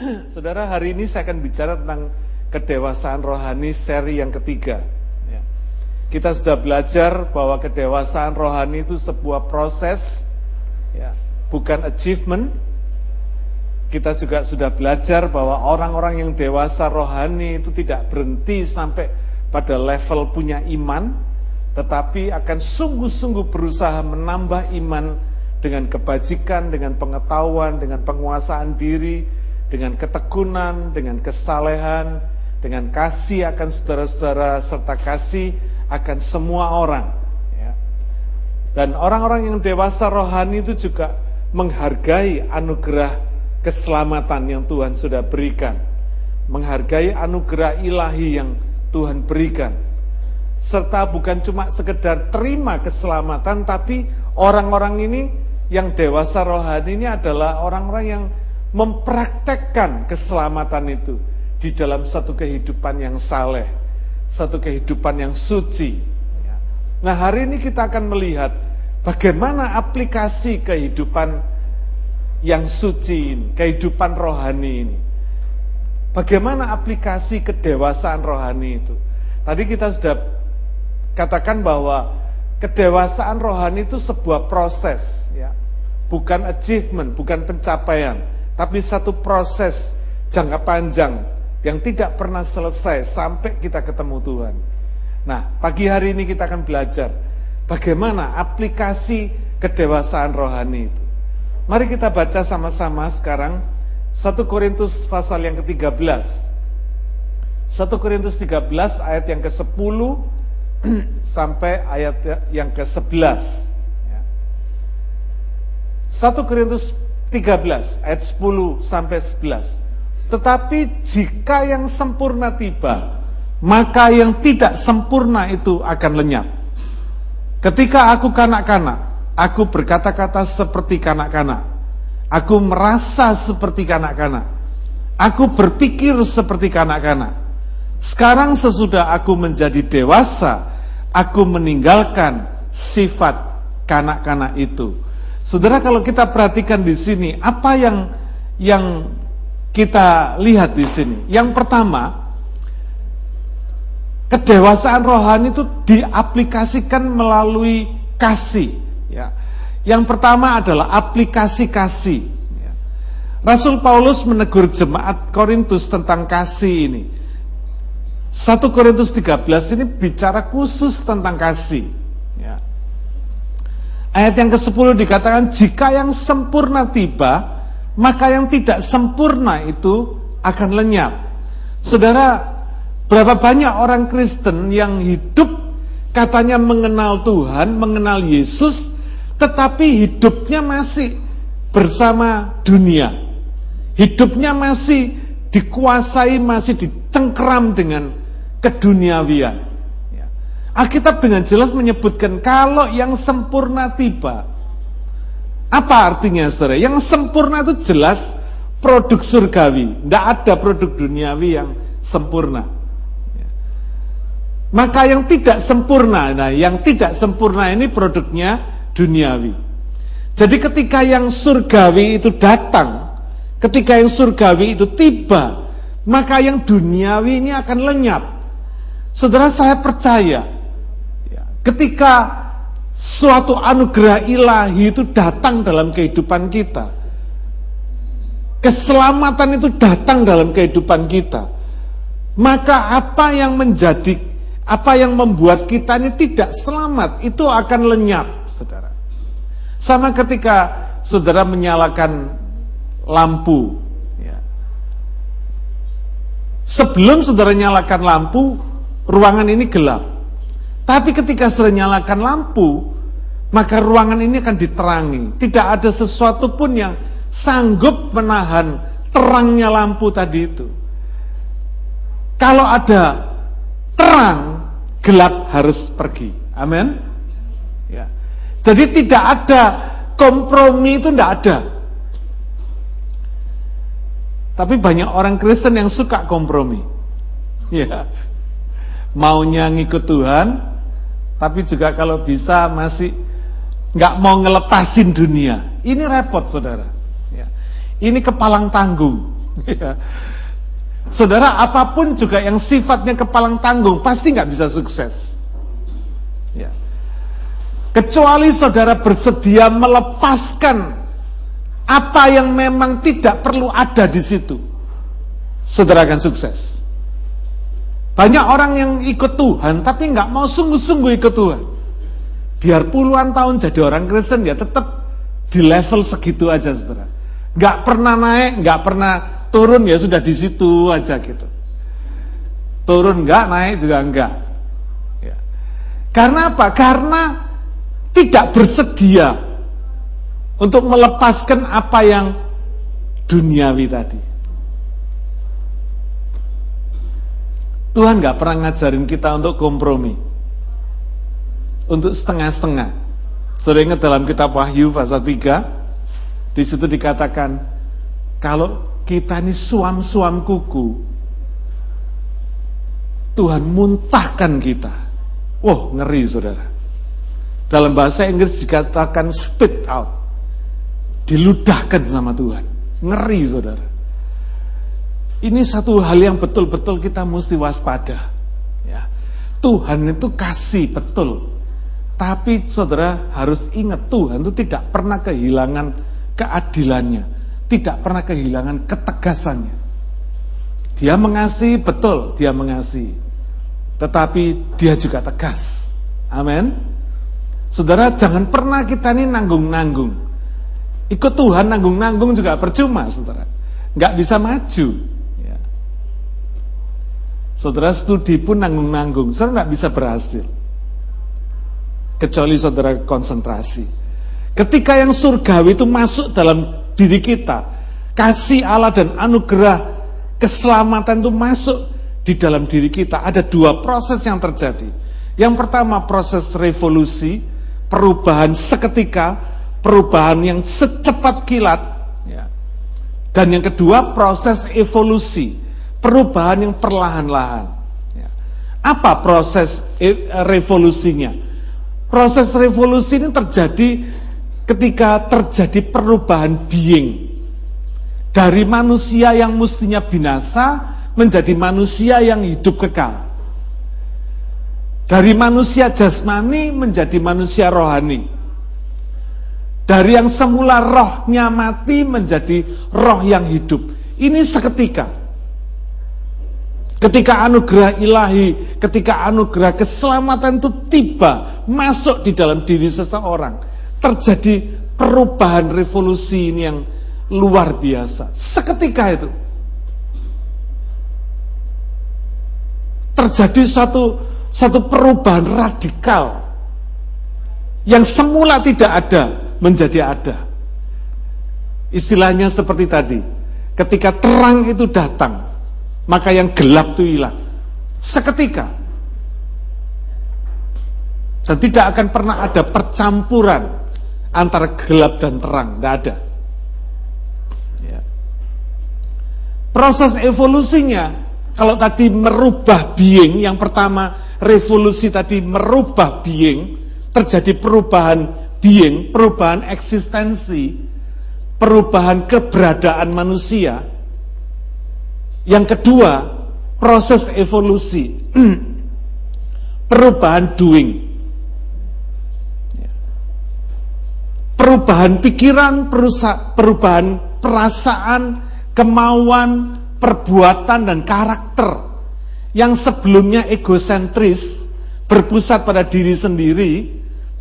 Saudara, hari ini saya akan bicara tentang kedewasaan rohani seri yang ketiga. Ya. Kita sudah belajar bahwa kedewasaan rohani itu sebuah proses, ya, bukan achievement. Kita juga sudah belajar bahwa orang-orang yang dewasa rohani itu tidak berhenti sampai pada level punya iman, tetapi akan sungguh-sungguh berusaha menambah iman dengan kebajikan, dengan pengetahuan, dengan penguasaan diri, dengan ketekunan, dengan kesalehan, dengan kasih akan saudara-saudara serta kasih akan semua orang. Ya. Dan orang-orang yang dewasa rohani itu juga menghargai anugerah keselamatan yang Tuhan sudah berikan, menghargai anugerah ilahi yang Tuhan berikan, serta bukan cuma sekedar terima keselamatan, tapi orang-orang ini yang dewasa rohani ini adalah orang-orang yang mempraktekkan keselamatan itu di dalam satu kehidupan yang saleh, satu kehidupan yang suci. Ya. Nah hari ini kita akan melihat bagaimana aplikasi kehidupan yang suci ini, kehidupan rohani ini. Bagaimana aplikasi kedewasaan rohani itu? Tadi kita sudah katakan bahwa kedewasaan rohani itu sebuah proses, ya bukan achievement, bukan pencapaian, tapi satu proses jangka panjang yang tidak pernah selesai sampai kita ketemu Tuhan. Nah, pagi hari ini kita akan belajar bagaimana aplikasi kedewasaan rohani itu. Mari kita baca sama-sama sekarang 1 Korintus pasal yang ke-13. 1 Korintus 13 ayat yang ke-10 sampai ayat yang ke-11. 1 Korintus 13 ayat 10 sampai 11. Tetapi jika yang sempurna tiba, maka yang tidak sempurna itu akan lenyap. Ketika aku kanak-kanak, aku berkata-kata seperti kanak-kanak. Aku merasa seperti kanak-kanak. Aku berpikir seperti kanak-kanak. Sekarang sesudah aku menjadi dewasa, aku meninggalkan sifat kanak-kanak itu. Saudara kalau kita perhatikan di sini apa yang yang kita lihat di sini. Yang pertama, kedewasaan rohani itu diaplikasikan melalui kasih. Ya. Yang pertama adalah aplikasi kasih. Ya. Rasul Paulus menegur jemaat Korintus tentang kasih ini. 1 Korintus 13 ini bicara khusus tentang kasih. Ayat yang ke-10 dikatakan jika yang sempurna tiba, maka yang tidak sempurna itu akan lenyap. Saudara, berapa banyak orang Kristen yang hidup katanya mengenal Tuhan, mengenal Yesus, tetapi hidupnya masih bersama dunia. Hidupnya masih dikuasai, masih dicengkram dengan keduniawian. Alkitab dengan jelas menyebutkan kalau yang sempurna tiba. Apa artinya saudara? Yang sempurna itu jelas produk surgawi. Tidak ada produk duniawi yang sempurna. Maka yang tidak sempurna, nah yang tidak sempurna ini produknya duniawi. Jadi ketika yang surgawi itu datang, ketika yang surgawi itu tiba, maka yang duniawi ini akan lenyap. Saudara saya percaya, Ketika suatu anugerah ilahi itu datang dalam kehidupan kita. Keselamatan itu datang dalam kehidupan kita. Maka apa yang menjadi apa yang membuat kita ini tidak selamat itu akan lenyap, Saudara. Sama ketika Saudara menyalakan lampu ya. Sebelum Saudara nyalakan lampu, ruangan ini gelap. Tapi ketika sudah nyalakan lampu, maka ruangan ini akan diterangi. Tidak ada sesuatu pun yang sanggup menahan terangnya lampu tadi itu. Kalau ada terang, gelap harus pergi. Amin. Ya. Jadi tidak ada kompromi itu tidak ada. Tapi banyak orang Kristen yang suka kompromi. Ya. Maunya ngikut Tuhan, tapi juga kalau bisa masih nggak mau ngelepasin dunia. Ini repot saudara. Ya. Ini kepalang tanggung. Ya. Saudara, apa pun juga yang sifatnya kepalang tanggung pasti nggak bisa sukses. Ya. Kecuali saudara bersedia melepaskan apa yang memang tidak perlu ada di situ, saudara akan sukses. Banyak orang yang ikut Tuhan tapi nggak mau sungguh-sungguh ikut Tuhan. Biar puluhan tahun jadi orang Kristen ya tetap di level segitu aja, saudara. Nggak pernah naik, nggak pernah turun ya sudah di situ aja gitu. Turun nggak, naik juga enggak. Ya. Karena apa? Karena tidak bersedia untuk melepaskan apa yang duniawi tadi. Tuhan nggak pernah ngajarin kita untuk kompromi, untuk setengah-setengah. Sering dalam kitab Wahyu pasal 3, di situ dikatakan kalau kita ini suam-suam kuku, Tuhan muntahkan kita. Wah, ngeri saudara. Dalam bahasa Inggris dikatakan spit out. Diludahkan sama Tuhan. Ngeri saudara. Ini satu hal yang betul-betul kita mesti waspada. Ya. Tuhan itu kasih betul. Tapi saudara harus ingat Tuhan itu tidak pernah kehilangan keadilannya. Tidak pernah kehilangan ketegasannya. Dia mengasihi betul, dia mengasihi. Tetapi dia juga tegas. Amin. Saudara jangan pernah kita ini nanggung-nanggung. Ikut Tuhan nanggung-nanggung juga percuma, saudara. Nggak bisa maju. Saudara studi pun nanggung-nanggung, saudara nggak bisa berhasil. Kecuali saudara konsentrasi. Ketika yang surgawi itu masuk dalam diri kita, kasih Allah dan anugerah keselamatan itu masuk di dalam diri kita. Ada dua proses yang terjadi. Yang pertama proses revolusi, perubahan seketika, perubahan yang secepat kilat, ya. dan yang kedua proses evolusi, perubahan yang perlahan-lahan. Ya. Apa proses e, revolusinya? Proses revolusi ini terjadi ketika terjadi perubahan being dari manusia yang mestinya binasa menjadi manusia yang hidup kekal. Dari manusia jasmani menjadi manusia rohani. Dari yang semula rohnya mati menjadi roh yang hidup. Ini seketika. Ketika anugerah ilahi, ketika anugerah keselamatan itu tiba, masuk di dalam diri seseorang, terjadi perubahan revolusi ini yang luar biasa. Seketika itu. Terjadi satu satu perubahan radikal yang semula tidak ada menjadi ada. Istilahnya seperti tadi, ketika terang itu datang, maka yang gelap itu hilang. Seketika. Dan tidak akan pernah ada percampuran antara gelap dan terang, tidak ada. Ya. Proses evolusinya, kalau tadi merubah being, yang pertama revolusi tadi merubah being, terjadi perubahan being, perubahan eksistensi, perubahan keberadaan manusia. Yang kedua, proses evolusi, perubahan doing. Ya. Perubahan pikiran, perubahan perasaan, kemauan, perbuatan dan karakter yang sebelumnya egosentris, berpusat pada diri sendiri,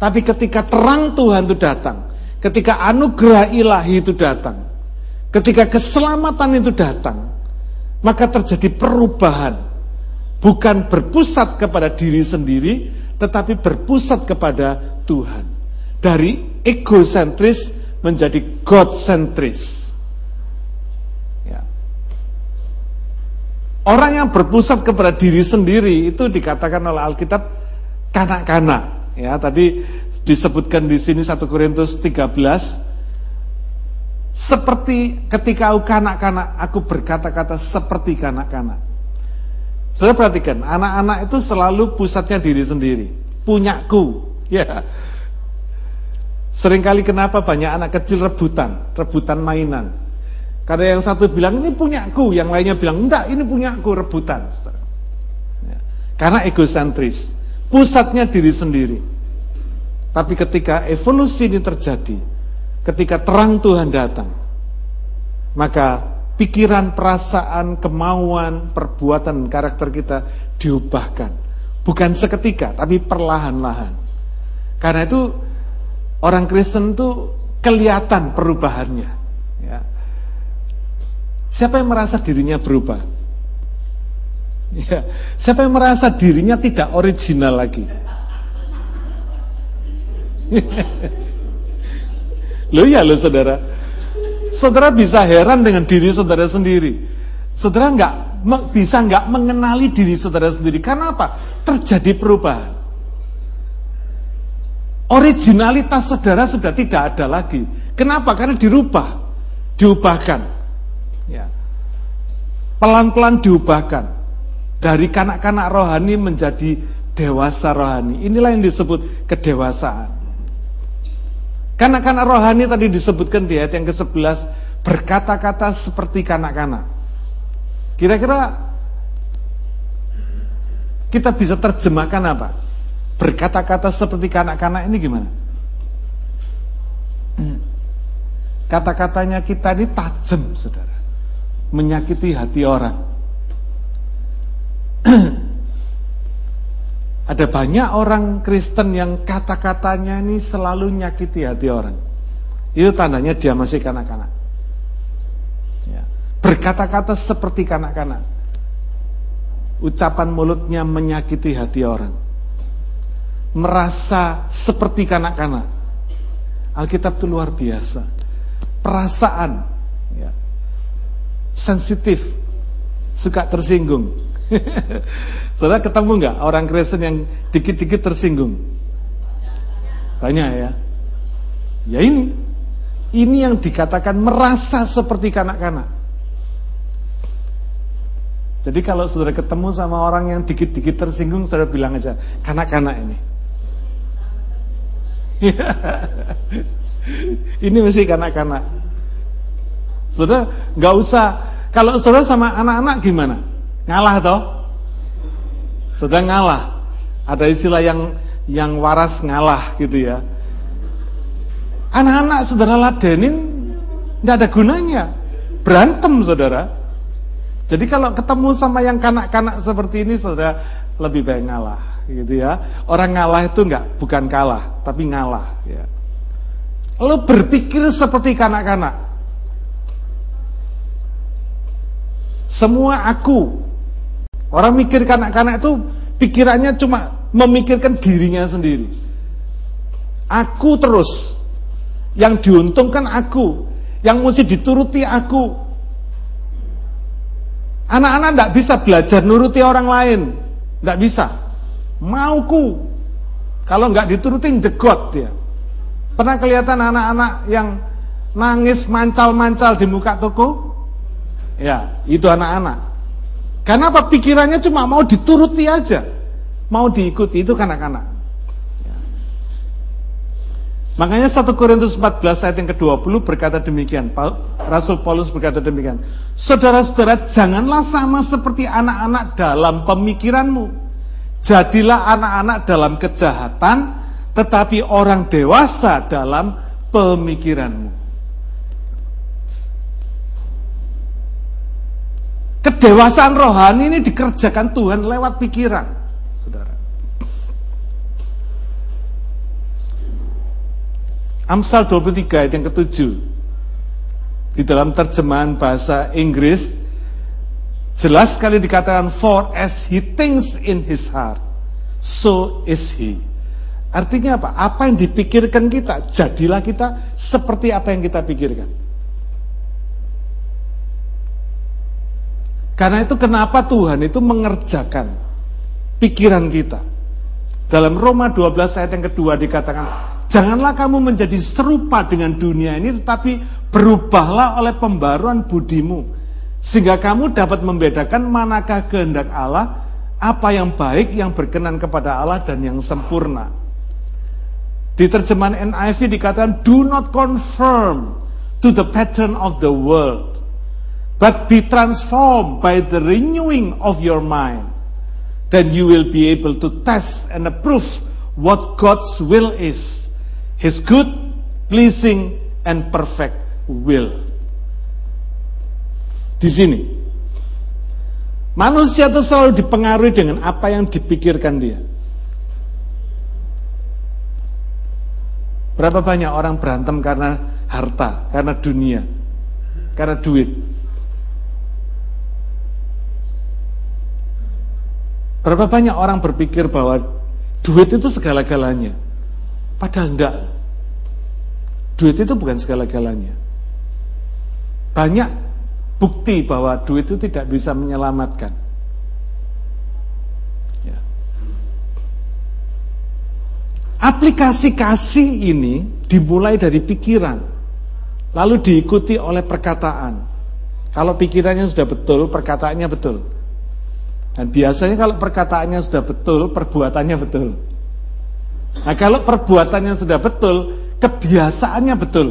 tapi ketika terang Tuhan itu datang, ketika anugerah ilahi itu datang, ketika keselamatan itu datang, maka terjadi perubahan. Bukan berpusat kepada diri sendiri, tetapi berpusat kepada Tuhan. Dari egosentris menjadi God-sentris. Orang yang berpusat kepada diri sendiri itu dikatakan oleh Alkitab kanak-kanak. Ya, tadi disebutkan di sini 1 Korintus 13 seperti ketika aku kanak-kanak aku berkata-kata seperti kanak-kanak. Saudara perhatikan, anak-anak itu selalu pusatnya diri sendiri, punyaku. Ya. Seringkali kenapa banyak anak kecil rebutan, rebutan mainan. Karena yang satu bilang ini punyaku, yang lainnya bilang enggak, ini punyaku, rebutan. Ya. Karena egosentris, pusatnya diri sendiri. Tapi ketika evolusi ini terjadi, ketika terang Tuhan datang, maka pikiran, perasaan, kemauan, perbuatan, karakter kita diubahkan. Bukan seketika, tapi perlahan-lahan. Karena itu orang Kristen itu kelihatan perubahannya. Ya. Siapa yang merasa dirinya berubah? Ya. Siapa yang merasa dirinya tidak original lagi? Loh ya loh saudara. Saudara bisa heran dengan diri saudara sendiri. Saudara nggak bisa nggak mengenali diri saudara sendiri. Karena apa? Terjadi perubahan. Originalitas saudara sudah tidak ada lagi. Kenapa? Karena dirubah, diubahkan. Ya. Pelan-pelan diubahkan. Dari kanak-kanak rohani menjadi dewasa rohani. Inilah yang disebut kedewasaan. Kanak-kanak rohani tadi disebutkan di ayat yang ke-11 berkata-kata seperti kanak-kanak. Kira-kira kita bisa terjemahkan apa? Berkata-kata seperti kanak-kanak ini gimana? Kata-katanya kita ini tajam, saudara. Menyakiti hati orang. Ada banyak orang Kristen yang kata-katanya ini selalu nyakiti hati orang. Itu tandanya dia masih kanak-kanak. Ya. Berkata-kata seperti kanak-kanak. Ucapan mulutnya menyakiti hati orang. Merasa seperti kanak-kanak. Alkitab itu luar biasa. Perasaan. Ya. Sensitif. Suka tersinggung. Saudara ketemu nggak orang Kristen yang dikit-dikit tersinggung? Banyak ya. Ya ini. Ini yang dikatakan merasa seperti kanak-kanak. Jadi kalau saudara ketemu sama orang yang dikit-dikit tersinggung, saudara bilang aja, kanak-kanak ini. ini mesti kanak-kanak. Saudara nggak usah, kalau saudara sama anak-anak gimana? Ngalah toh? Sedang ngalah. Ada istilah yang yang waras ngalah gitu ya. Anak-anak saudara ladenin nggak ada gunanya. Berantem saudara. Jadi kalau ketemu sama yang kanak-kanak seperti ini saudara lebih baik ngalah gitu ya. Orang ngalah itu nggak bukan kalah, tapi ngalah ya. Lalu berpikir seperti kanak-kanak. Semua aku Orang mikir kanak-kanak itu pikirannya cuma memikirkan dirinya sendiri. Aku terus. Yang diuntungkan aku. Yang mesti dituruti aku. Anak-anak tidak bisa belajar nuruti orang lain. Tidak bisa. Mauku. Kalau nggak diturutin jegot dia. Pernah kelihatan anak-anak yang nangis mancal-mancal di muka toko? Ya, itu anak-anak. Karena apa? Pikirannya cuma mau dituruti aja. Mau diikuti, itu kanak-kanak. Ya. Makanya 1 Korintus 14 ayat yang ke-20 berkata demikian. Rasul Paulus berkata demikian. Saudara-saudara, janganlah sama seperti anak-anak dalam pemikiranmu. Jadilah anak-anak dalam kejahatan, tetapi orang dewasa dalam pemikiranmu. Kedewasaan rohani ini dikerjakan Tuhan lewat pikiran, saudara. Amsal 23 ayat yang ketujuh di dalam terjemahan bahasa Inggris jelas sekali dikatakan for as he thinks in his heart so is he. Artinya apa? Apa yang dipikirkan kita, jadilah kita seperti apa yang kita pikirkan. Karena itu kenapa Tuhan itu mengerjakan pikiran kita. Dalam Roma 12 ayat yang kedua dikatakan, janganlah kamu menjadi serupa dengan dunia ini, tetapi berubahlah oleh pembaruan budimu. Sehingga kamu dapat membedakan manakah kehendak Allah, apa yang baik, yang berkenan kepada Allah, dan yang sempurna. Di terjemahan NIV dikatakan, do not confirm to the pattern of the world, but be transformed by the renewing of your mind. Then you will be able to test and approve what God's will is. His good, pleasing, and perfect will. Di sini. Manusia itu selalu dipengaruhi dengan apa yang dipikirkan dia. Berapa banyak orang berantem karena harta, karena dunia, karena duit. Berapa banyak orang berpikir bahwa duit itu segala-galanya. Padahal enggak. Duit itu bukan segala-galanya. Banyak bukti bahwa duit itu tidak bisa menyelamatkan. Ya. Aplikasi kasih ini dimulai dari pikiran, lalu diikuti oleh perkataan. Kalau pikirannya sudah betul, perkataannya betul. Dan biasanya kalau perkataannya sudah betul, perbuatannya betul. Nah kalau perbuatannya sudah betul, kebiasaannya betul.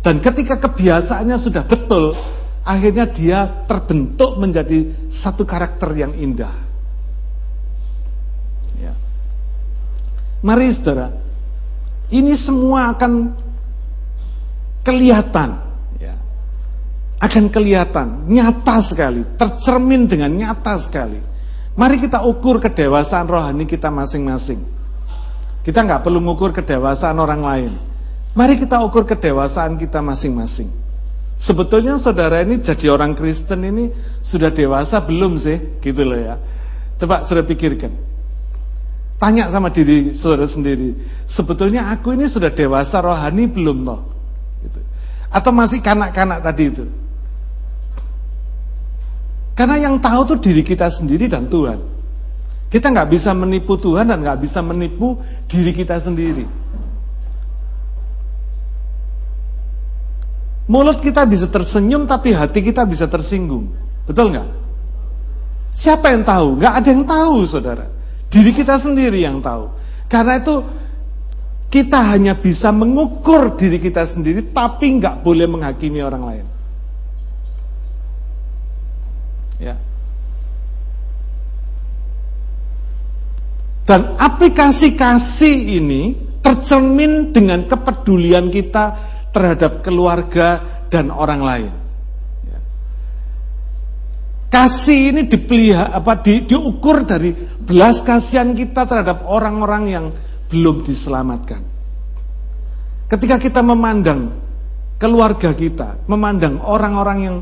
Dan ketika kebiasaannya sudah betul, akhirnya dia terbentuk menjadi satu karakter yang indah. Ya. Mari saudara, ini semua akan kelihatan akan kelihatan nyata sekali, tercermin dengan nyata sekali. Mari kita ukur kedewasaan rohani kita masing-masing. Kita nggak perlu mengukur kedewasaan orang lain. Mari kita ukur kedewasaan kita masing-masing. Sebetulnya saudara ini jadi orang Kristen ini sudah dewasa belum sih? Gitu loh ya. Coba saudara pikirkan. Tanya sama diri saudara sendiri. Sebetulnya aku ini sudah dewasa rohani belum loh? Gitu. Atau masih kanak-kanak tadi itu? Karena yang tahu tuh diri kita sendiri dan Tuhan. Kita nggak bisa menipu Tuhan dan nggak bisa menipu diri kita sendiri. Mulut kita bisa tersenyum tapi hati kita bisa tersinggung. Betul nggak? Siapa yang tahu? Nggak ada yang tahu, saudara. Diri kita sendiri yang tahu. Karena itu kita hanya bisa mengukur diri kita sendiri, tapi nggak boleh menghakimi orang lain. Ya. Dan aplikasi kasih ini tercermin dengan kepedulian kita terhadap keluarga dan orang lain. Ya. Kasih ini dipelihara apa di, diukur dari belas kasihan kita terhadap orang-orang yang belum diselamatkan. Ketika kita memandang keluarga kita, memandang orang-orang yang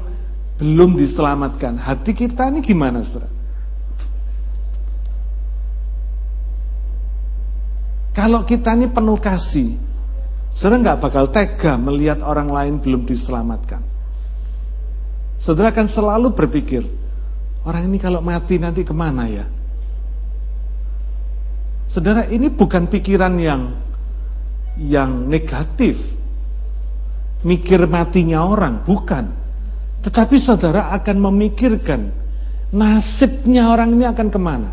belum diselamatkan. Hati kita ini gimana, saudara? Kalau kita ini penuh kasih, saudara nggak bakal tega melihat orang lain belum diselamatkan. Saudara akan selalu berpikir, orang ini kalau mati nanti ke mana ya? Saudara, ini bukan pikiran yang yang negatif. Mikir matinya orang, bukan. Tetapi saudara akan memikirkan nasibnya orang ini akan ke mana.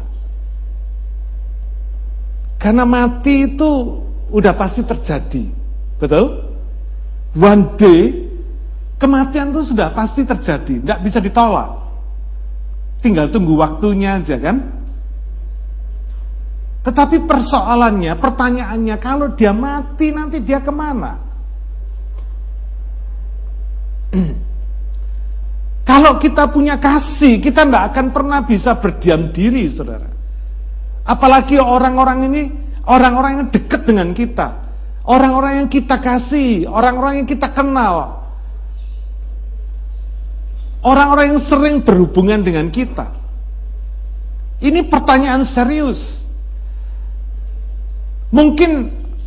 Karena mati itu udah pasti terjadi. Betul? One day kematian itu sudah pasti terjadi, tidak bisa ditolak. Tinggal tunggu waktunya aja kan? Tetapi persoalannya, pertanyaannya, kalau dia mati nanti dia ke mana? Kalau kita punya kasih, kita tidak akan pernah bisa berdiam diri, saudara. Apalagi orang-orang ini, orang-orang yang dekat dengan kita. Orang-orang yang kita kasih, orang-orang yang kita kenal. Orang-orang yang sering berhubungan dengan kita. Ini pertanyaan serius. Mungkin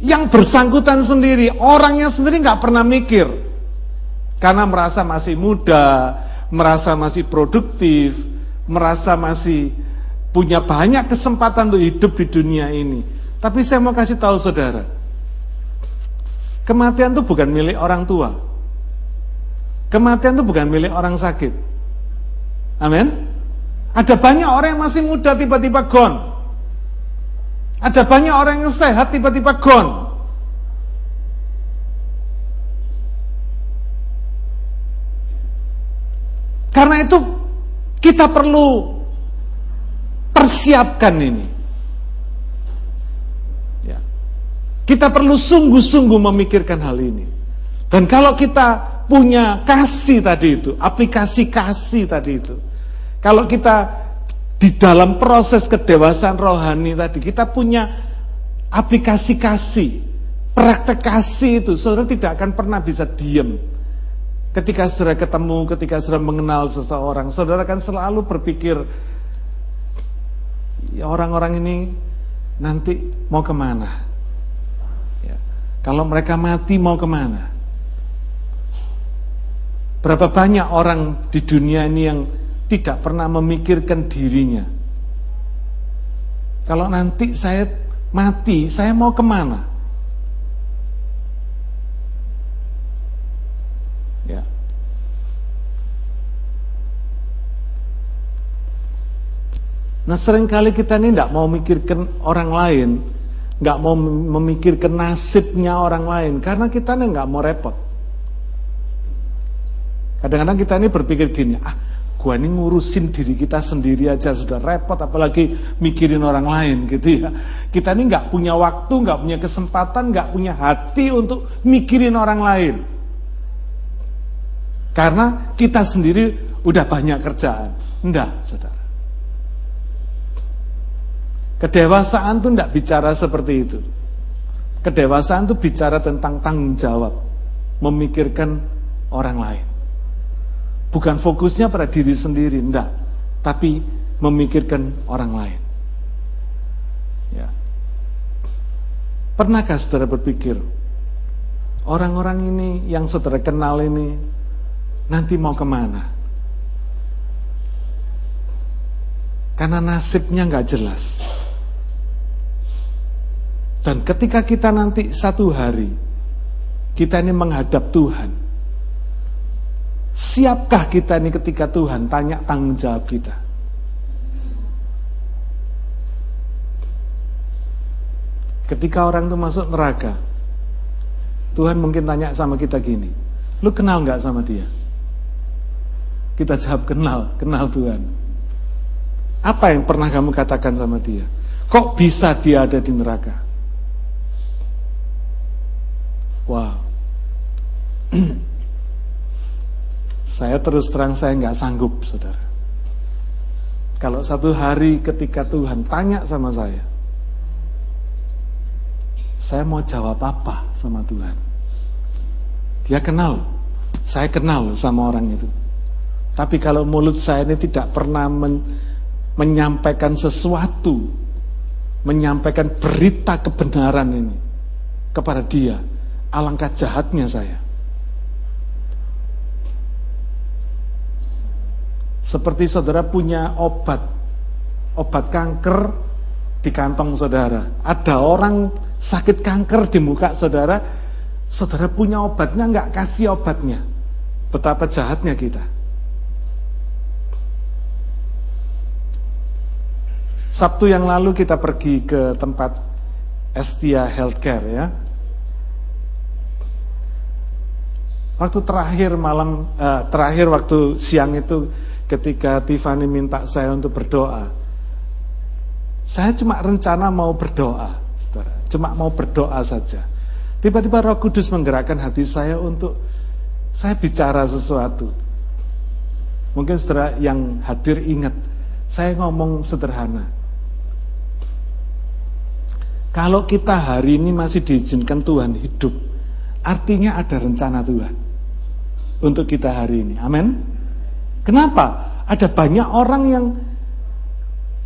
yang bersangkutan sendiri, orangnya sendiri nggak pernah mikir. Karena merasa masih muda, merasa masih produktif, merasa masih punya banyak kesempatan untuk hidup di dunia ini. Tapi saya mau kasih tahu saudara, kematian itu bukan milik orang tua. Kematian itu bukan milik orang sakit. Amin. Ada banyak orang yang masih muda tiba-tiba gone. Ada banyak orang yang sehat tiba-tiba gone. Kita perlu persiapkan ini. Ya. Kita perlu sungguh-sungguh memikirkan hal ini. Dan kalau kita punya kasih tadi itu, aplikasi kasih tadi itu. Kalau kita di dalam proses kedewasaan rohani tadi, kita punya aplikasi kasih, praktek kasih itu, saudara tidak akan pernah bisa diem Ketika saudara ketemu, ketika saudara mengenal seseorang, saudara akan selalu berpikir, ya orang-orang ini nanti mau ke mana? Ya. Kalau mereka mati mau ke mana? Berapa banyak orang di dunia ini yang tidak pernah memikirkan dirinya? Kalau nanti saya mati, saya mau ke mana? Nah sering kali kita ini tidak mau memikirkan orang lain, nggak mau memikirkan nasibnya orang lain, karena kita ini nggak mau repot. Kadang-kadang kita ini berpikir gini, ah gua ini ngurusin diri kita sendiri aja sudah repot, apalagi mikirin orang lain gitu ya. Kita ini nggak punya waktu, nggak punya kesempatan, nggak punya hati untuk mikirin orang lain. Karena kita sendiri udah banyak kerjaan. Enggak, saudara. Kedewasaan itu tidak bicara seperti itu. Kedewasaan itu bicara tentang tanggung jawab, memikirkan orang lain. Bukan fokusnya pada diri sendiri, tidak, tapi memikirkan orang lain. Ya. Pernahkah saudara berpikir, orang-orang ini yang saudara kenal ini nanti mau ke mana? Karena nasibnya nggak jelas. Dan ketika kita nanti satu hari kita ini menghadap Tuhan, siapkah kita ini ketika Tuhan tanya tanggung jawab kita? Ketika orang itu masuk neraka, Tuhan mungkin tanya sama kita gini, lu kenal nggak sama dia? Kita jawab kenal, kenal Tuhan. Apa yang pernah kamu katakan sama dia? Kok bisa dia ada di neraka? Wow. saya terus terang saya nggak sanggup, saudara. Kalau satu hari ketika Tuhan tanya sama saya, saya mau jawab apa sama Tuhan? Dia kenal, saya kenal sama orang itu. Tapi kalau mulut saya ini tidak pernah men, menyampaikan sesuatu, menyampaikan berita kebenaran ini kepada dia, Alangkah jahatnya saya. Seperti saudara punya obat, obat kanker di kantong saudara. Ada orang sakit kanker di muka saudara, saudara punya obatnya nggak kasih obatnya. Betapa jahatnya kita. Sabtu yang lalu kita pergi ke tempat Estia Healthcare ya. Waktu terakhir malam, uh, terakhir waktu siang itu ketika Tiffany minta saya untuk berdoa, saya cuma rencana mau berdoa, saudara. Cuma mau berdoa saja. Tiba-tiba Roh Kudus menggerakkan hati saya untuk saya bicara sesuatu. Mungkin saudara yang hadir ingat, saya ngomong sederhana. Kalau kita hari ini masih diizinkan Tuhan hidup, artinya ada rencana Tuhan untuk kita hari ini. Amin. Kenapa? Ada banyak orang yang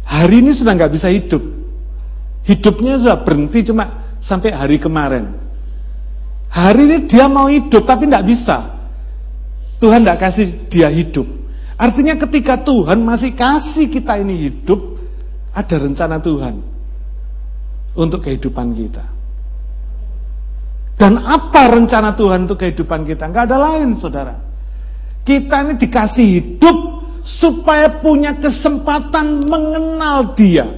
hari ini sudah nggak bisa hidup. Hidupnya sudah berhenti cuma sampai hari kemarin. Hari ini dia mau hidup tapi nggak bisa. Tuhan nggak kasih dia hidup. Artinya ketika Tuhan masih kasih kita ini hidup, ada rencana Tuhan untuk kehidupan kita. Dan apa rencana Tuhan untuk kehidupan kita? Enggak ada lain, saudara. Kita ini dikasih hidup supaya punya kesempatan mengenal Dia.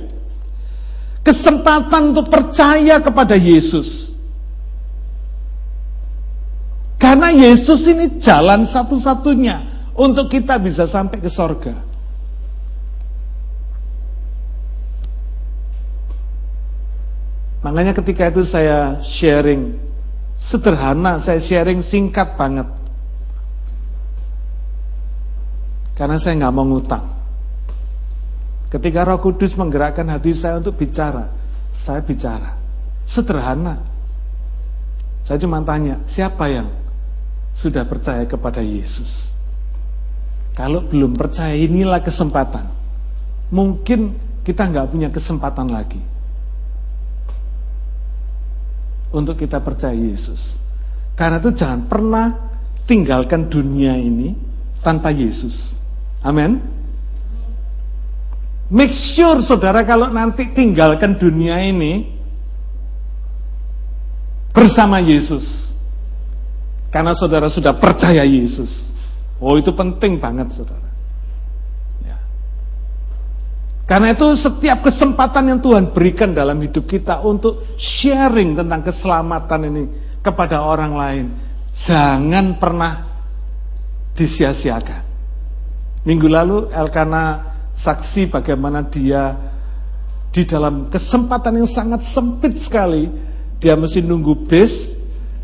Kesempatan untuk percaya kepada Yesus. Karena Yesus ini jalan satu-satunya untuk kita bisa sampai ke sorga. Makanya ketika itu saya sharing sederhana, saya sharing singkat banget. Karena saya nggak mau ngutang. Ketika Roh Kudus menggerakkan hati saya untuk bicara, saya bicara. Sederhana. Saya cuma tanya, siapa yang sudah percaya kepada Yesus? Kalau belum percaya inilah kesempatan. Mungkin kita nggak punya kesempatan lagi untuk kita percaya Yesus. Karena itu jangan pernah tinggalkan dunia ini tanpa Yesus. Amin. Make sure saudara kalau nanti tinggalkan dunia ini bersama Yesus. Karena saudara sudah percaya Yesus. Oh itu penting banget saudara. Karena itu setiap kesempatan yang Tuhan berikan dalam hidup kita untuk sharing tentang keselamatan ini kepada orang lain, jangan pernah disia-siakan. Minggu lalu Elkana saksi bagaimana dia di dalam kesempatan yang sangat sempit sekali, dia mesti nunggu bis,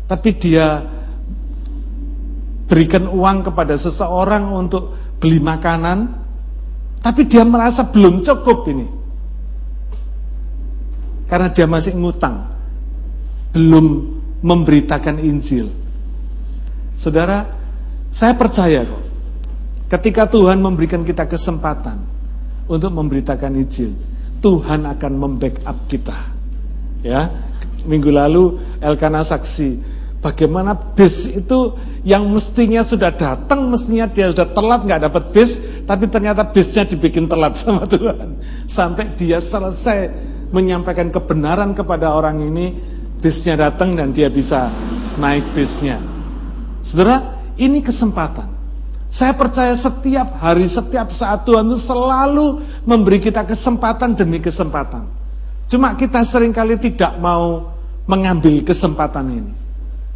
tapi dia berikan uang kepada seseorang untuk beli makanan, tapi dia merasa belum cukup ini. Karena dia masih ngutang. Belum memberitakan Injil. Saudara, saya percaya kok. Ketika Tuhan memberikan kita kesempatan untuk memberitakan Injil, Tuhan akan membackup kita. Ya, minggu lalu Elkana saksi bagaimana bis itu yang mestinya sudah datang, mestinya dia sudah telat nggak dapat bis, tapi ternyata bisnya dibikin telat sama Tuhan. Sampai dia selesai menyampaikan kebenaran kepada orang ini, bisnya datang dan dia bisa naik bisnya. Saudara, ini kesempatan. Saya percaya setiap hari, setiap saat Tuhan itu selalu memberi kita kesempatan demi kesempatan. Cuma kita sering kali tidak mau mengambil kesempatan ini.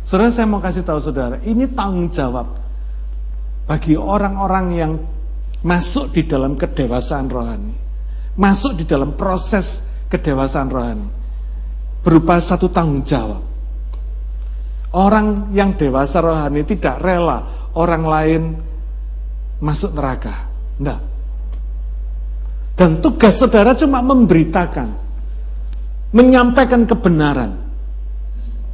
Saudara, saya mau kasih tahu saudara, ini tanggung jawab bagi orang-orang yang masuk di dalam kedewasaan rohani, masuk di dalam proses kedewasaan rohani, berupa satu tanggung jawab. Orang yang dewasa rohani tidak rela orang lain masuk neraka. Enggak. Dan tugas saudara cuma memberitakan, menyampaikan kebenaran.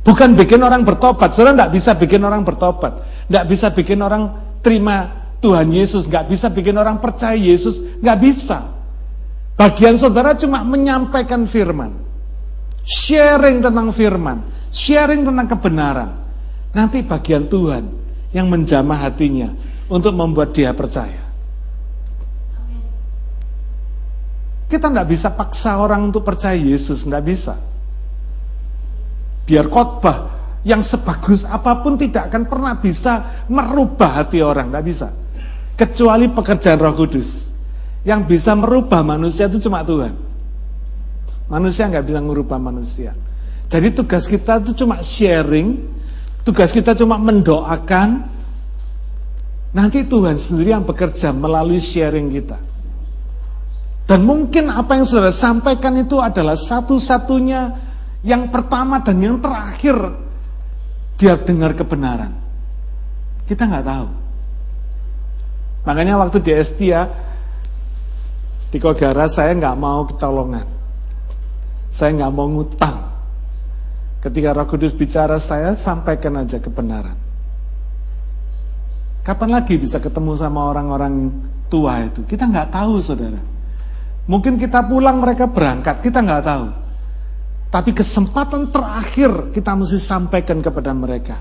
Bukan bikin orang bertobat. Saudara tidak bisa bikin orang bertobat. Tidak bisa bikin orang terima Tuhan Yesus, nggak bisa bikin orang percaya Yesus, nggak bisa. Bagian saudara cuma menyampaikan firman, sharing tentang firman, sharing tentang kebenaran. Nanti bagian Tuhan yang menjamah hatinya untuk membuat dia percaya. Kita nggak bisa paksa orang untuk percaya Yesus, nggak bisa. Biar khotbah yang sebagus apa pun tidak akan pernah bisa merubah hati orang, nggak bisa kecuali pekerjaan Roh Kudus. Yang bisa merubah manusia itu cuma Tuhan. Manusia nggak bisa merubah manusia. Jadi tugas kita itu cuma sharing, tugas kita cuma mendoakan. Nanti Tuhan sendiri yang bekerja melalui sharing kita. Dan mungkin apa yang saudara sampaikan itu adalah satu-satunya yang pertama dan yang terakhir dia dengar kebenaran. Kita nggak tahu. Makanya waktu di Estia di Kogara saya nggak mau kecolongan. Saya nggak mau ngutang. Ketika Roh Kudus bicara saya sampaikan aja kebenaran. Kapan lagi bisa ketemu sama orang-orang tua itu? Kita nggak tahu, saudara. Mungkin kita pulang mereka berangkat, kita nggak tahu. Tapi kesempatan terakhir kita mesti sampaikan kepada mereka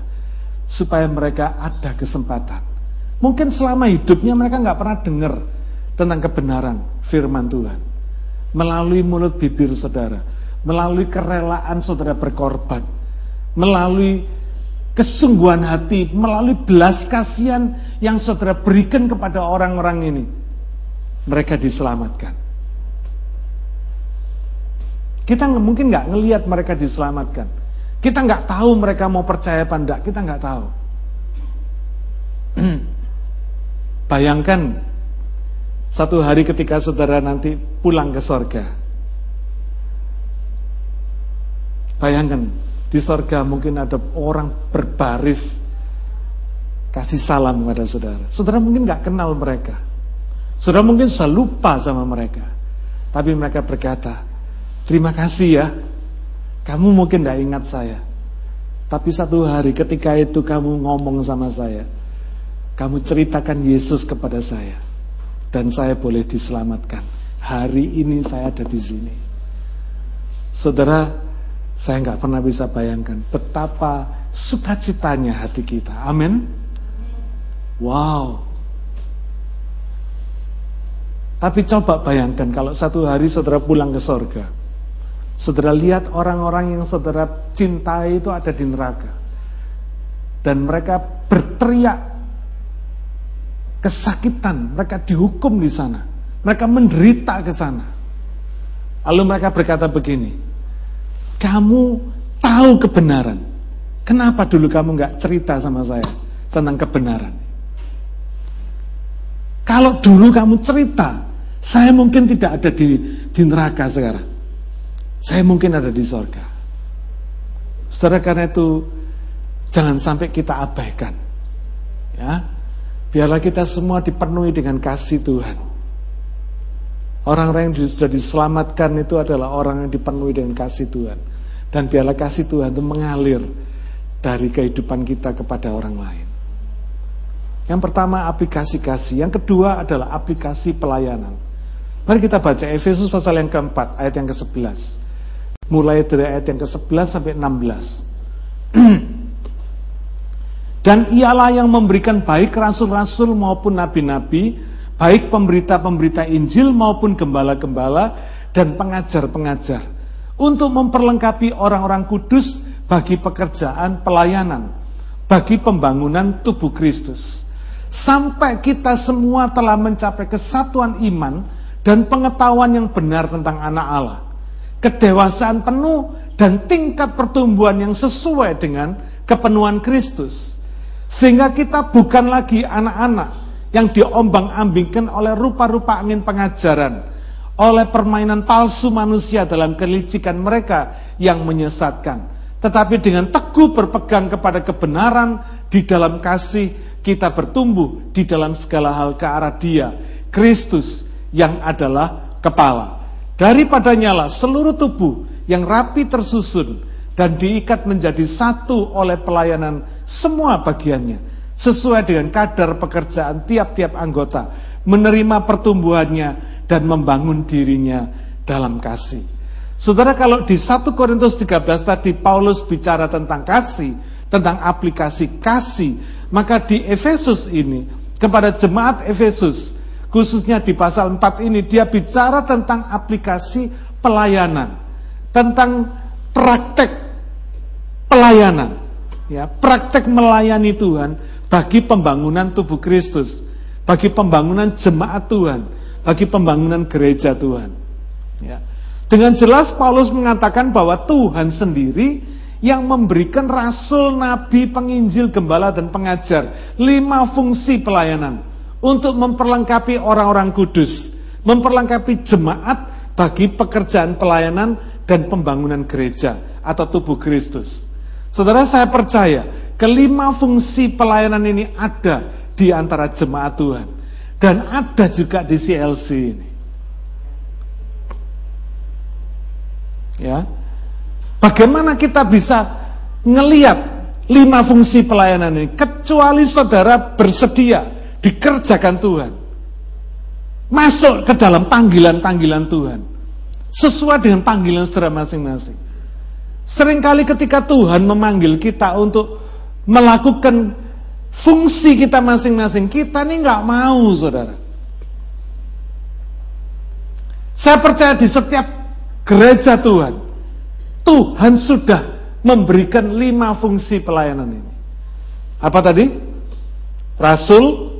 supaya mereka ada kesempatan Mungkin selama hidupnya mereka nggak pernah dengar tentang kebenaran firman Tuhan. Melalui mulut bibir saudara, melalui kerelaan saudara berkorban, melalui kesungguhan hati, melalui belas kasihan yang saudara berikan kepada orang-orang ini, mereka diselamatkan. Kita mungkin nggak ngelihat mereka diselamatkan. Kita nggak tahu mereka mau percaya apa enggak, kita nggak tahu. Bayangkan satu hari ketika saudara nanti pulang ke sorga. Bayangkan, di sorga mungkin ada orang berbaris kasih salam kepada saudara. Saudara mungkin nggak kenal mereka. Saudara mungkin sudah lupa sama mereka. Tapi mereka berkata, terima kasih ya. Kamu mungkin tidak ingat saya. Tapi satu hari ketika itu kamu ngomong sama saya. Kamu ceritakan Yesus kepada saya. Dan saya boleh diselamatkan. Hari ini saya ada di sini. Saudara, saya nggak pernah bisa bayangkan betapa sukacitanya hati kita. Amin. Wow. Tapi coba bayangkan kalau satu hari saudara pulang ke sorga. Saudara lihat orang-orang yang saudara cintai itu ada di neraka. Dan mereka berteriak kesakitan, mereka dihukum di sana. Mereka menderita ke sana. Lalu mereka berkata begini, kamu tahu kebenaran. Kenapa dulu kamu nggak cerita sama saya tentang kebenaran? Kalau dulu kamu cerita, saya mungkin tidak ada di, di neraka sekarang. Saya mungkin ada di sorga. Saudara karena itu jangan sampai kita abaikan. Ya, biarlah kita semua dipenuhi dengan kasih Tuhan. Orang-orang yang sudah diselamatkan itu adalah orang yang dipenuhi dengan kasih Tuhan. Dan biarlah kasih Tuhan itu mengalir dari kehidupan kita kepada orang lain. Yang pertama aplikasi kasih, yang kedua adalah aplikasi pelayanan. Mari kita baca Efesus pasal yang keempat, ayat yang ke-11. Mulai dari ayat yang ke-11 sampai 16. Dan ialah yang memberikan baik rasul-rasul maupun nabi-nabi, baik pemberita-pemberita Injil maupun gembala-gembala dan pengajar-pengajar untuk memperlengkapi orang-orang kudus bagi pekerjaan pelayanan, bagi pembangunan tubuh Kristus. Sampai kita semua telah mencapai kesatuan iman dan pengetahuan yang benar tentang anak Allah. Kedewasaan penuh dan tingkat pertumbuhan yang sesuai dengan kepenuhan Kristus. Sehingga kita bukan lagi anak-anak yang diombang-ambingkan oleh rupa-rupa angin pengajaran oleh permainan palsu manusia dalam kelicikan mereka yang menyesatkan. Tetapi dengan teguh berpegang kepada kebenaran di dalam kasih, kita bertumbuh di dalam segala hal ke arah dia, Kristus yang adalah kepala. Daripadanya lah seluruh tubuh yang rapi tersusun dan diikat menjadi satu oleh pelayanan semua bagiannya, sesuai dengan kadar pekerjaan tiap-tiap anggota, menerima pertumbuhannya dan membangun dirinya dalam kasih. Saudara kalau di 1 Korintus 13 tadi Paulus bicara tentang kasih, tentang aplikasi kasih, maka di Efesus ini kepada jemaat Efesus khususnya di pasal 4 ini dia bicara tentang aplikasi pelayanan, tentang praktek pelayanan, ya, praktek melayani Tuhan bagi pembangunan tubuh Kristus, bagi pembangunan jemaat Tuhan bagi pembangunan gereja Tuhan. Ya. Dengan jelas Paulus mengatakan bahwa Tuhan sendiri yang memberikan rasul, nabi, penginjil, gembala, dan pengajar. Lima fungsi pelayanan. Untuk memperlengkapi orang-orang kudus. Memperlengkapi jemaat bagi pekerjaan pelayanan dan pembangunan gereja atau tubuh Kristus. Saudara saya percaya kelima fungsi pelayanan ini ada di antara jemaat Tuhan. Dan ada juga di CLC ini. Ya. Bagaimana kita bisa ngeliat lima fungsi pelayanan ini kecuali saudara bersedia dikerjakan Tuhan. Masuk ke dalam panggilan-panggilan Tuhan. Sesuai dengan panggilan saudara masing-masing. Seringkali ketika Tuhan memanggil kita untuk melakukan fungsi kita masing-masing. Kita ini nggak mau, saudara. Saya percaya di setiap gereja Tuhan, Tuhan sudah memberikan lima fungsi pelayanan ini. Apa tadi? Rasul,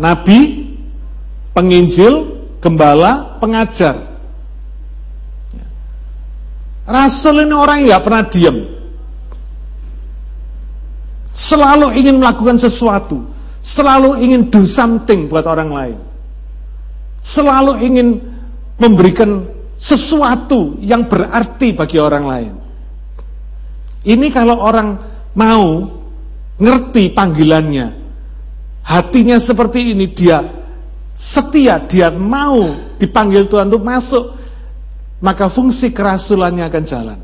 Nabi, penginjil, gembala, pengajar. Rasul ini orang yang nggak pernah diam selalu ingin melakukan sesuatu, selalu ingin do something buat orang lain, selalu ingin memberikan sesuatu yang berarti bagi orang lain. Ini kalau orang mau ngerti panggilannya, hatinya seperti ini, dia setia, dia mau dipanggil Tuhan untuk masuk, maka fungsi kerasulannya akan jalan.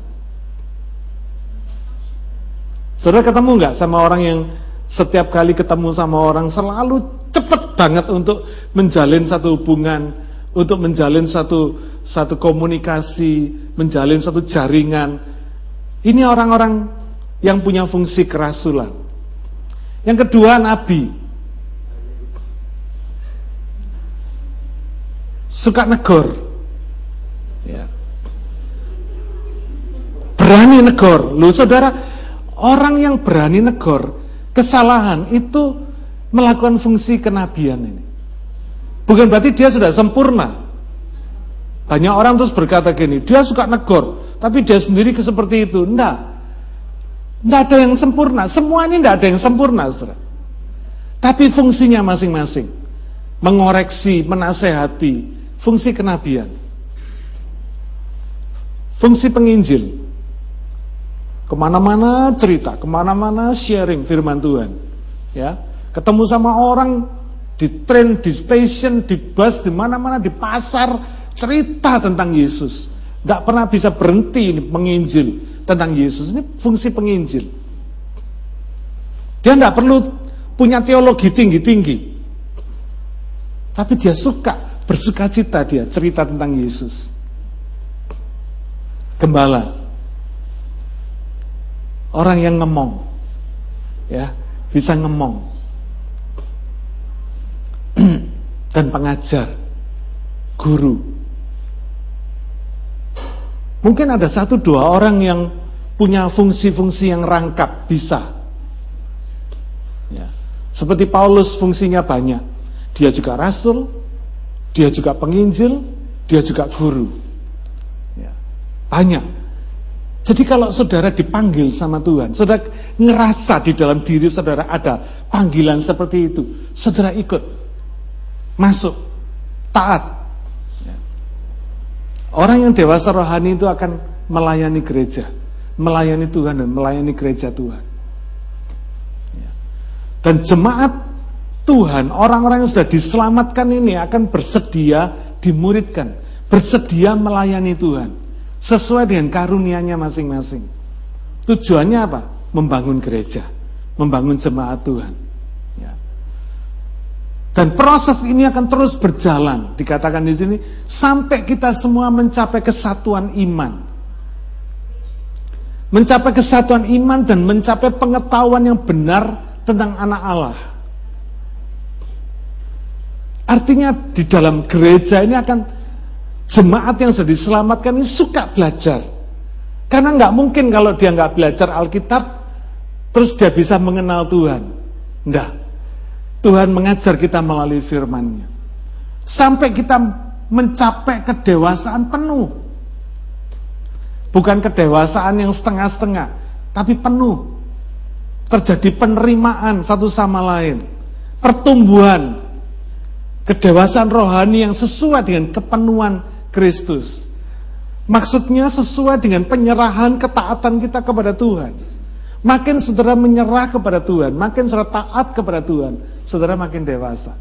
Saudara ketemu nggak sama orang yang setiap kali ketemu sama orang selalu cepat banget untuk menjalin satu hubungan, untuk menjalin satu satu komunikasi, menjalin satu jaringan. Ini orang-orang yang punya fungsi kerasulan. Yang kedua nabi. Suka negor. Ya. Berani negor. Lu saudara, Orang yang berani negor kesalahan itu melakukan fungsi kenabian ini. Bukan berarti dia sudah sempurna. Banyak orang terus berkata gini, dia suka negor, tapi dia sendiri seperti itu. Enggak. Enggak ada yang sempurna. Semua ini enggak ada yang sempurna, saudara. Tapi fungsinya masing-masing. Mengoreksi, menasehati, fungsi kenabian. Fungsi penginjil. Ke mana-mana cerita, ke mana-mana sharing firman Tuhan. Ya, ketemu sama orang di train, di station, di bus, di mana-mana, di pasar, cerita tentang Yesus. Tidak pernah bisa berhenti ini menginjil tentang Yesus. Ini fungsi penginjil. Dia tidak perlu punya teologi tinggi-tinggi. Tapi dia suka, bersuka cita dia cerita tentang Yesus. Gembala. Orang yang ngemong. Ya, bisa ngemong. Dan pengajar, guru. Mungkin ada satu dua orang yang punya fungsi-fungsi yang rangkap, bisa. Ya. Seperti Paulus fungsinya banyak. Dia juga rasul, dia juga penginjil, dia juga guru. Ya. Banyak. Jadi kalau saudara dipanggil sama Tuhan, saudara ngerasa di dalam diri saudara ada panggilan seperti itu, saudara ikut, masuk, taat. Ya. Orang yang dewasa rohani itu akan melayani gereja, melayani Tuhan dan melayani gereja Tuhan. Ya. Dan jemaat Tuhan, orang-orang yang sudah diselamatkan ini akan bersedia dimuridkan, bersedia melayani Tuhan sesuai dengan karunia-Nya masing-masing. Tujuannya apa? Membangun gereja, membangun jemaat Tuhan. Ya. Dan proses ini akan terus berjalan, dikatakan di sini, sampai kita semua mencapai kesatuan iman. Mencapai kesatuan iman dan mencapai pengetahuan yang benar tentang anak Allah. Artinya di dalam gereja ini akan Jemaat yang sudah diselamatkan ini suka belajar. Karena nggak mungkin kalau dia nggak belajar Alkitab, terus dia bisa mengenal Tuhan. Enggak. Tuhan mengajar kita melalui firman-Nya. Sampai kita mencapai kedewasaan penuh. Bukan kedewasaan yang setengah-setengah, tapi penuh. Terjadi penerimaan satu sama lain. Pertumbuhan. Kedewasaan rohani yang sesuai dengan kepenuhan Kristus. Maksudnya sesuai dengan penyerahan ketaatan kita kepada Tuhan. Makin saudara menyerah kepada Tuhan, makin saudara taat kepada Tuhan, saudara makin dewasa.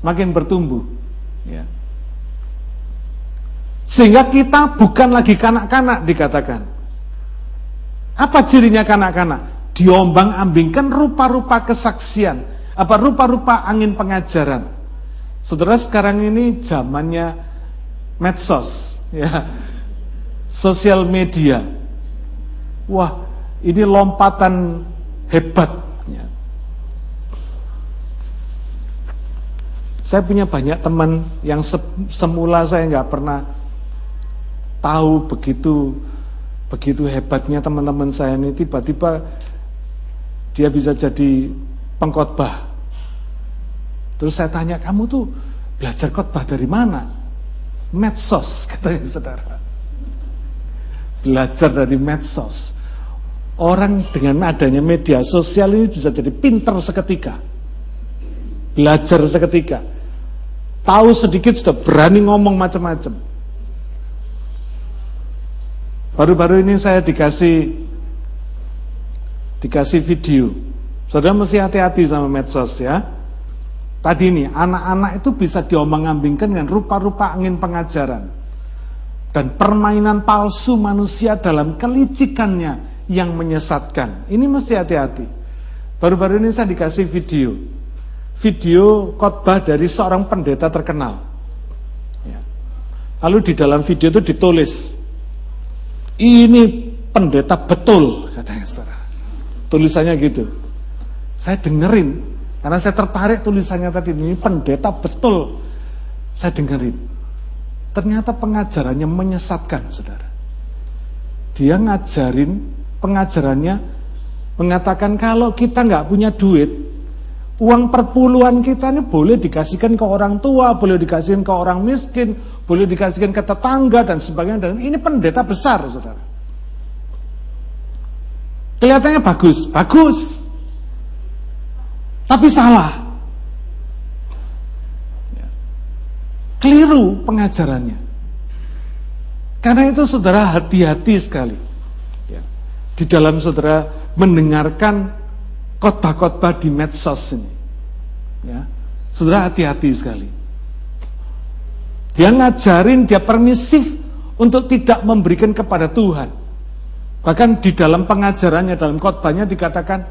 Makin bertumbuh. Ya. Sehingga kita bukan lagi kanak-kanak dikatakan. Apa cirinya kanak-kanak? Diombang ambingkan rupa-rupa kesaksian. Apa rupa-rupa angin pengajaran. Saudara sekarang ini zamannya medsos, ya, sosial media. Wah, ini lompatan hebat. Ya. Saya punya banyak teman yang se semula saya nggak pernah tahu begitu begitu hebatnya teman-teman saya ini tiba-tiba dia bisa jadi pengkhotbah. Terus saya tanya, kamu tuh belajar khotbah dari mana? Medsos katanya saudara. Belajar dari medsos. Orang dengan adanya media sosial ini bisa jadi pinter seketika. Belajar seketika. Tahu sedikit sudah berani ngomong macam-macam. Baru-baru ini saya dikasih dikasih video. Saudara mesti hati-hati sama medsos ya. Tadi ini anak-anak itu bisa diomong-ambingkan dengan rupa-rupa angin pengajaran dan permainan palsu manusia dalam kelicikannya yang menyesatkan. Ini mesti hati-hati. Baru-baru ini saya dikasih video. Video khotbah dari seorang pendeta terkenal. Ya. Lalu di dalam video itu ditulis ini pendeta betul katanya saudara. Tulisannya gitu. Saya dengerin karena saya tertarik tulisannya tadi ini pendeta betul. Saya dengerin. Ternyata pengajarannya menyesatkan, Saudara. Dia ngajarin pengajarannya mengatakan kalau kita nggak punya duit, uang perpuluhan kita ini boleh dikasihkan ke orang tua, boleh dikasihkan ke orang miskin, boleh dikasihkan ke tetangga dan sebagainya. Dan ini pendeta besar, saudara. Kelihatannya bagus, bagus. Tapi salah. Ya. Keliru pengajarannya. Karena itu saudara hati-hati sekali. Ya. Di dalam saudara mendengarkan khotbah-khotbah di medsos ini. Ya. Saudara hati-hati sekali. Dia ngajarin, dia permisif untuk tidak memberikan kepada Tuhan. Bahkan di dalam pengajarannya, dalam khotbahnya dikatakan,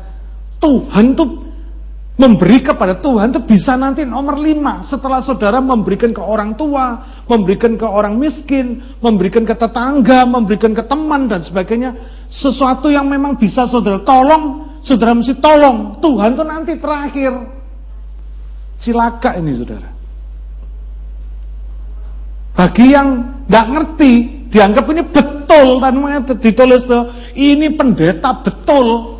Tuhan tuh memberi kepada Tuhan itu bisa nanti nomor lima setelah saudara memberikan ke orang tua, memberikan ke orang miskin, memberikan ke tetangga, memberikan ke teman dan sebagainya. Sesuatu yang memang bisa saudara tolong, saudara mesti tolong. Tuhan tuh nanti terakhir. Cilaka ini saudara. Bagi yang nggak ngerti, dianggap ini betul dan ditulis tuh, ini pendeta betul.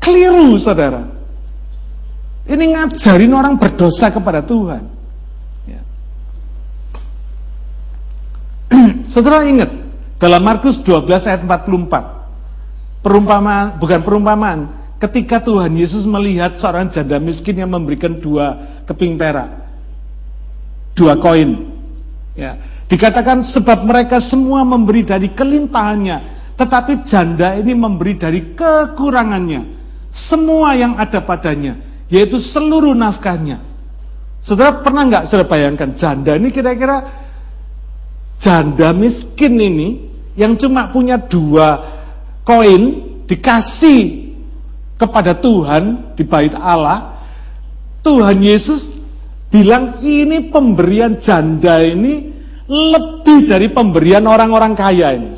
Keliru saudara. Ini ngajarin orang berdosa kepada Tuhan. Ya. saudara ingat dalam Markus 12 ayat 44 perumpamaan bukan perumpamaan ketika Tuhan Yesus melihat seorang janda miskin yang memberikan dua keping perak dua koin. Ya. Dikatakan sebab mereka semua memberi dari kelimpahannya, tetapi janda ini memberi dari kekurangannya. Semua yang ada padanya, yaitu seluruh nafkahnya. Saudara pernah nggak saudara bayangkan janda ini kira-kira janda miskin ini yang cuma punya dua koin dikasih kepada Tuhan di bait Allah, Tuhan Yesus bilang ini pemberian janda ini lebih dari pemberian orang-orang kaya ini.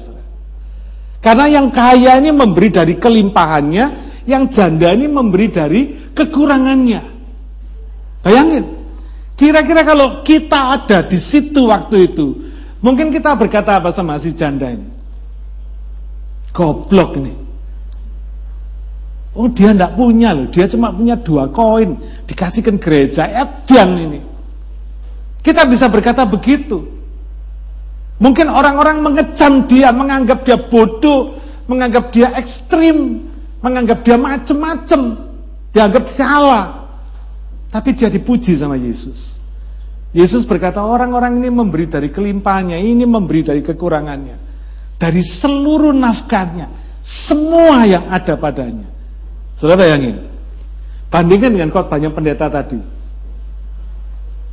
Karena yang kaya ini memberi dari kelimpahannya, yang janda ini memberi dari kekurangannya. Bayangin, kira-kira kalau kita ada di situ waktu itu, mungkin kita berkata apa sama si janda ini? Goblok nih. Oh dia tidak punya loh, dia cuma punya dua koin, dikasihkan gereja, edan ini. Kita bisa berkata begitu. Mungkin orang-orang mengecam dia, menganggap dia bodoh, menganggap dia ekstrim, menganggap dia macem-macem, dianggap salah. Tapi dia dipuji sama Yesus. Yesus berkata orang-orang ini memberi dari kelimpahannya, ini memberi dari kekurangannya. Dari seluruh nafkahnya, semua yang ada padanya. Sudah bayangin. Bandingkan dengan khotbahnya pendeta tadi.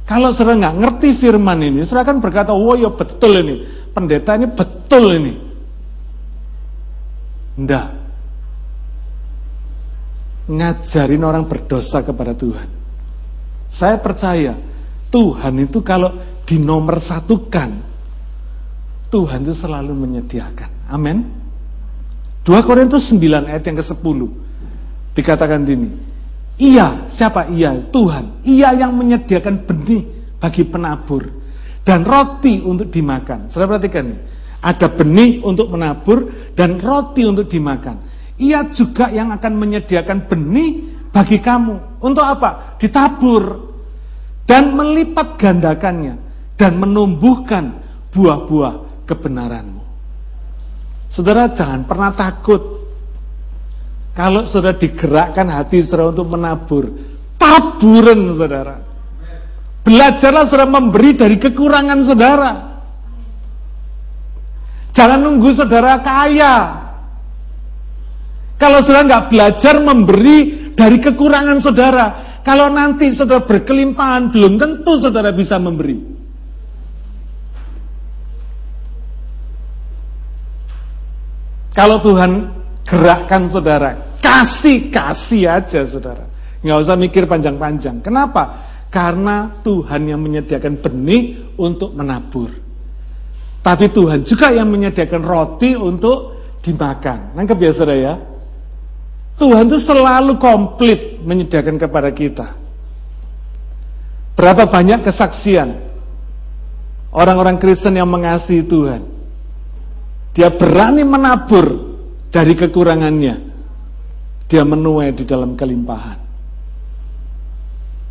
Kalau saudara nggak ngerti firman ini, saudara kan berkata, "Oh ya betul ini, pendeta ini betul ini." Enggak. Ngajarin orang berdosa kepada Tuhan. Saya percaya Tuhan itu kalau dinomor satukan, Tuhan itu selalu menyediakan. Amin. 2 Korintus 9 ayat yang ke-10. Dikatakan ini. Ia, siapa ia? Tuhan. Ia yang menyediakan benih bagi penabur dan roti untuk dimakan. Saudara perhatikan nih. Ada benih untuk menabur dan roti untuk dimakan. Ia juga yang akan menyediakan benih bagi kamu. Untuk apa? Ditabur dan melipat gandakannya dan menumbuhkan buah-buah kebenaranmu. Saudara jangan pernah takut kalau saudara digerakkan hati saudara untuk menabur, taburan saudara. Belajarlah saudara memberi dari kekurangan saudara. Jangan nunggu saudara kaya. Kalau saudara nggak belajar memberi dari kekurangan saudara, kalau nanti saudara berkelimpahan, belum tentu saudara bisa memberi. Kalau Tuhan gerakkan saudara, kasih-kasih aja saudara. Nggak usah mikir panjang-panjang. Kenapa? Karena Tuhan yang menyediakan benih untuk menabur. Tapi Tuhan juga yang menyediakan roti untuk dimakan. Nangkep ya saudara ya? Tuhan itu selalu komplit menyediakan kepada kita. Berapa banyak kesaksian orang-orang Kristen yang mengasihi Tuhan. Dia berani menabur dari kekurangannya. Dia menuai di dalam kelimpahan.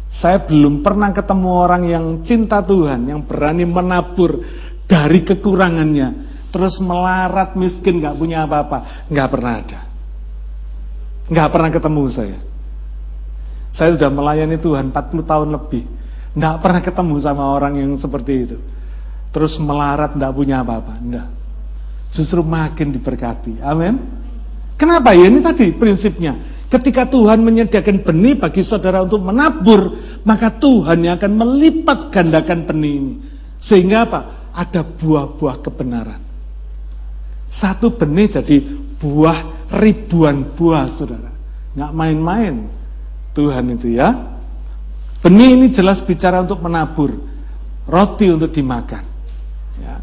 Saya belum pernah ketemu orang yang cinta Tuhan, yang berani menabur dari kekurangannya, terus melarat miskin, gak punya apa-apa, gak pernah ada. Gak pernah ketemu saya. Saya sudah melayani Tuhan 40 tahun lebih, gak pernah ketemu sama orang yang seperti itu. Terus melarat, gak punya apa-apa, enggak. Justru makin diberkati. Amin. Kenapa ya? Ini tadi prinsipnya. Ketika Tuhan menyediakan benih bagi saudara untuk menabur, maka Tuhan yang akan melipat gandakan benih ini. Sehingga apa? Ada buah-buah kebenaran. Satu benih jadi buah ribuan buah, saudara. Nggak main-main Tuhan itu ya. Benih ini jelas bicara untuk menabur, roti untuk dimakan. Ya.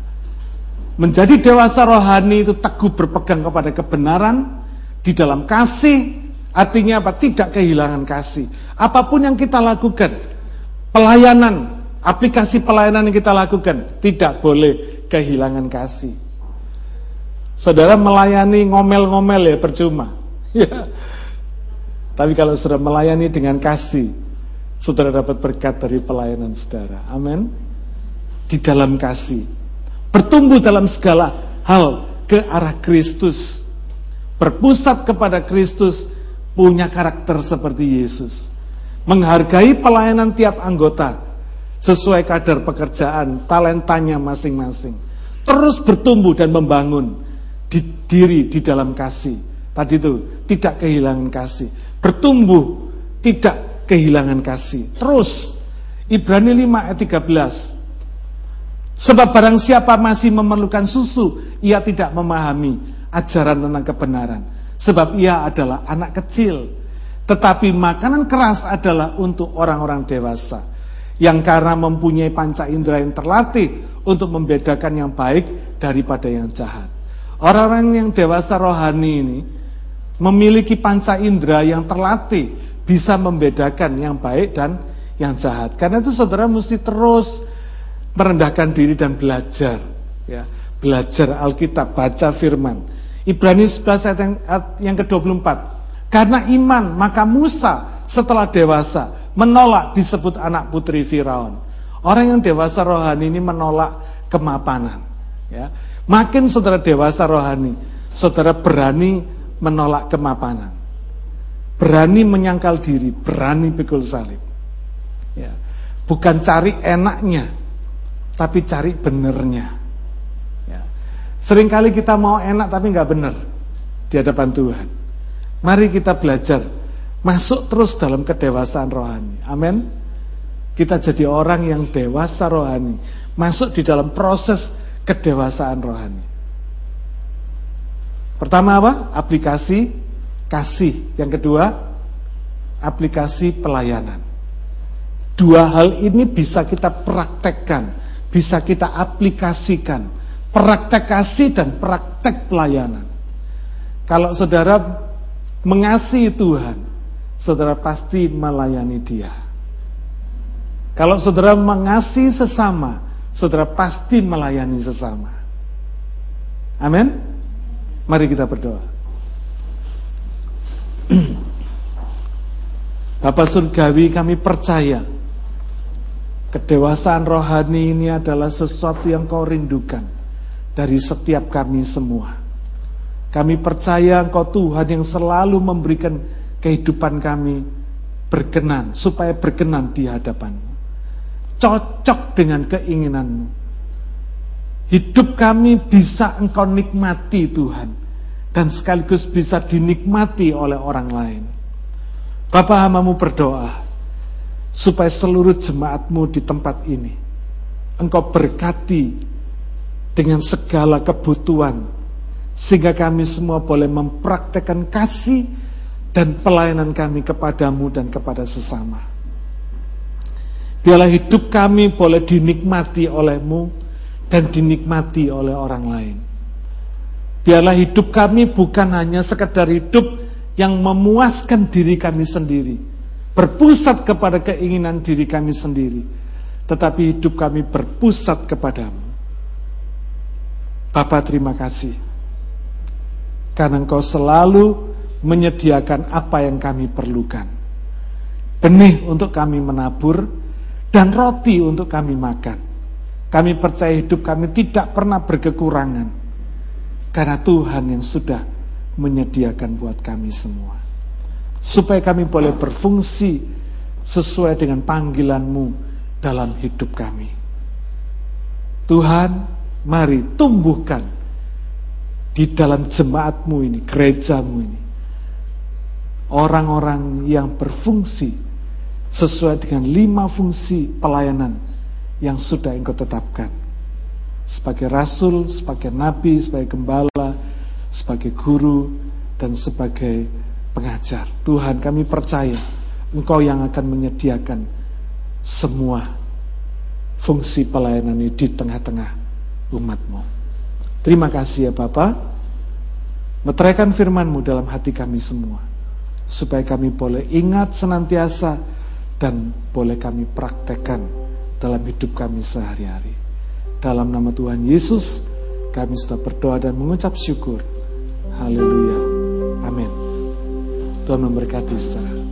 Menjadi dewasa rohani itu teguh berpegang kepada kebenaran di dalam kasih, Artinya apa? Tidak kehilangan kasih. Apa pun yang kita lakukan, pelayanan, aplikasi pelayanan yang kita lakukan, tidak boleh kehilangan kasih. Saudara melayani ngomel-ngomel ya percuma. Ya. Tapi kalau saudara melayani dengan kasih, saudara dapat berkat dari pelayanan saudara. Amin. Di dalam kasih. Bertumbuh dalam segala hal ke arah Kristus. Berpusat kepada Kristus punya karakter seperti Yesus. Menghargai pelayanan tiap anggota sesuai kadar pekerjaan, talentanya masing-masing. Terus bertumbuh dan membangun di diri di dalam kasih. Tadi itu tidak kehilangan kasih. Bertumbuh tidak kehilangan kasih. Terus Ibrani 5 ayat 13. Sebab barang siapa masih memerlukan susu, ia tidak memahami ajaran tentang kebenaran. Sebab ia adalah anak kecil. Tetapi makanan keras adalah untuk orang-orang dewasa. Yang karena mempunyai panca indera yang terlatih untuk membedakan yang baik daripada yang jahat. Orang-orang yang dewasa rohani ini memiliki panca indera yang terlatih bisa membedakan yang baik dan yang jahat. Karena itu saudara mesti terus merendahkan diri dan belajar. Ya, belajar Alkitab, baca firman. Ibrani 11 ayat yang, yang ke-24. Karena iman, maka Musa setelah dewasa menolak disebut anak putri Firaun. Orang yang dewasa rohani ini menolak kemapanan. Ya. Makin saudara dewasa rohani, saudara berani menolak kemapanan. Berani menyangkal diri, berani pikul salib. Ya. Bukan cari enaknya, tapi cari benernya. Seringkali kita mau enak tapi nggak benar di hadapan Tuhan. Mari kita belajar masuk terus dalam kedewasaan rohani. Amin. Kita jadi orang yang dewasa rohani, masuk di dalam proses kedewasaan rohani. Pertama apa? Aplikasi kasih. Yang kedua, aplikasi pelayanan. Dua hal ini bisa kita praktekkan, bisa kita aplikasikan praktek kasih dan praktek pelayanan. Kalau saudara mengasihi Tuhan, saudara pasti melayani Dia. Kalau saudara mengasihi sesama, saudara pasti melayani sesama. Amin. Mari kita berdoa. Bapak Surgawi kami percaya Kedewasaan rohani ini adalah sesuatu yang kau rindukan dari setiap kami semua. Kami percaya Engkau Tuhan yang selalu memberikan kehidupan kami berkenan, supaya berkenan di hadapanmu. Cocok dengan keinginanmu. hidup kami bisa Engkau nikmati Tuhan dan sekaligus bisa dinikmati oleh orang lain. Bapak hamamu berdoa supaya seluruh jemaatmu di tempat ini Engkau berkati dengan segala kebutuhan sehingga kami semua boleh mempraktekkan kasih dan pelayanan kami kepadamu dan kepada sesama. Biarlah hidup kami boleh dinikmati olehmu dan dinikmati oleh orang lain. Biarlah hidup kami bukan hanya sekedar hidup yang memuaskan diri kami sendiri, berpusat kepada keinginan diri kami sendiri, tetapi hidup kami berpusat kepadamu. Bapak terima kasih karena engkau selalu menyediakan apa yang kami perlukan. Benih untuk kami menabur dan roti untuk kami makan. Kami percaya hidup kami tidak pernah berkekurangan. Karena Tuhan yang sudah menyediakan buat kami semua. Supaya kami boleh berfungsi sesuai dengan panggilanmu dalam hidup kami. Tuhan, mari tumbuhkan di dalam jemaatmu ini, gerejamu ini. Orang-orang yang berfungsi sesuai dengan lima fungsi pelayanan yang sudah engkau tetapkan. Sebagai rasul, sebagai nabi, sebagai gembala, sebagai guru, dan sebagai pengajar. Tuhan kami percaya Engkau yang akan menyediakan semua fungsi pelayanan ini di tengah-tengah umatmu. Terima kasih ya Bapak. Meteraikan firman-Mu dalam hati kami semua. Supaya kami boleh ingat senantiasa dan boleh kami praktekkan dalam hidup kami sehari-hari. Dalam nama Tuhan Yesus, kami sudah berdoa dan mengucap syukur. Haleluya. Amin. Tuhan memberkati saudara.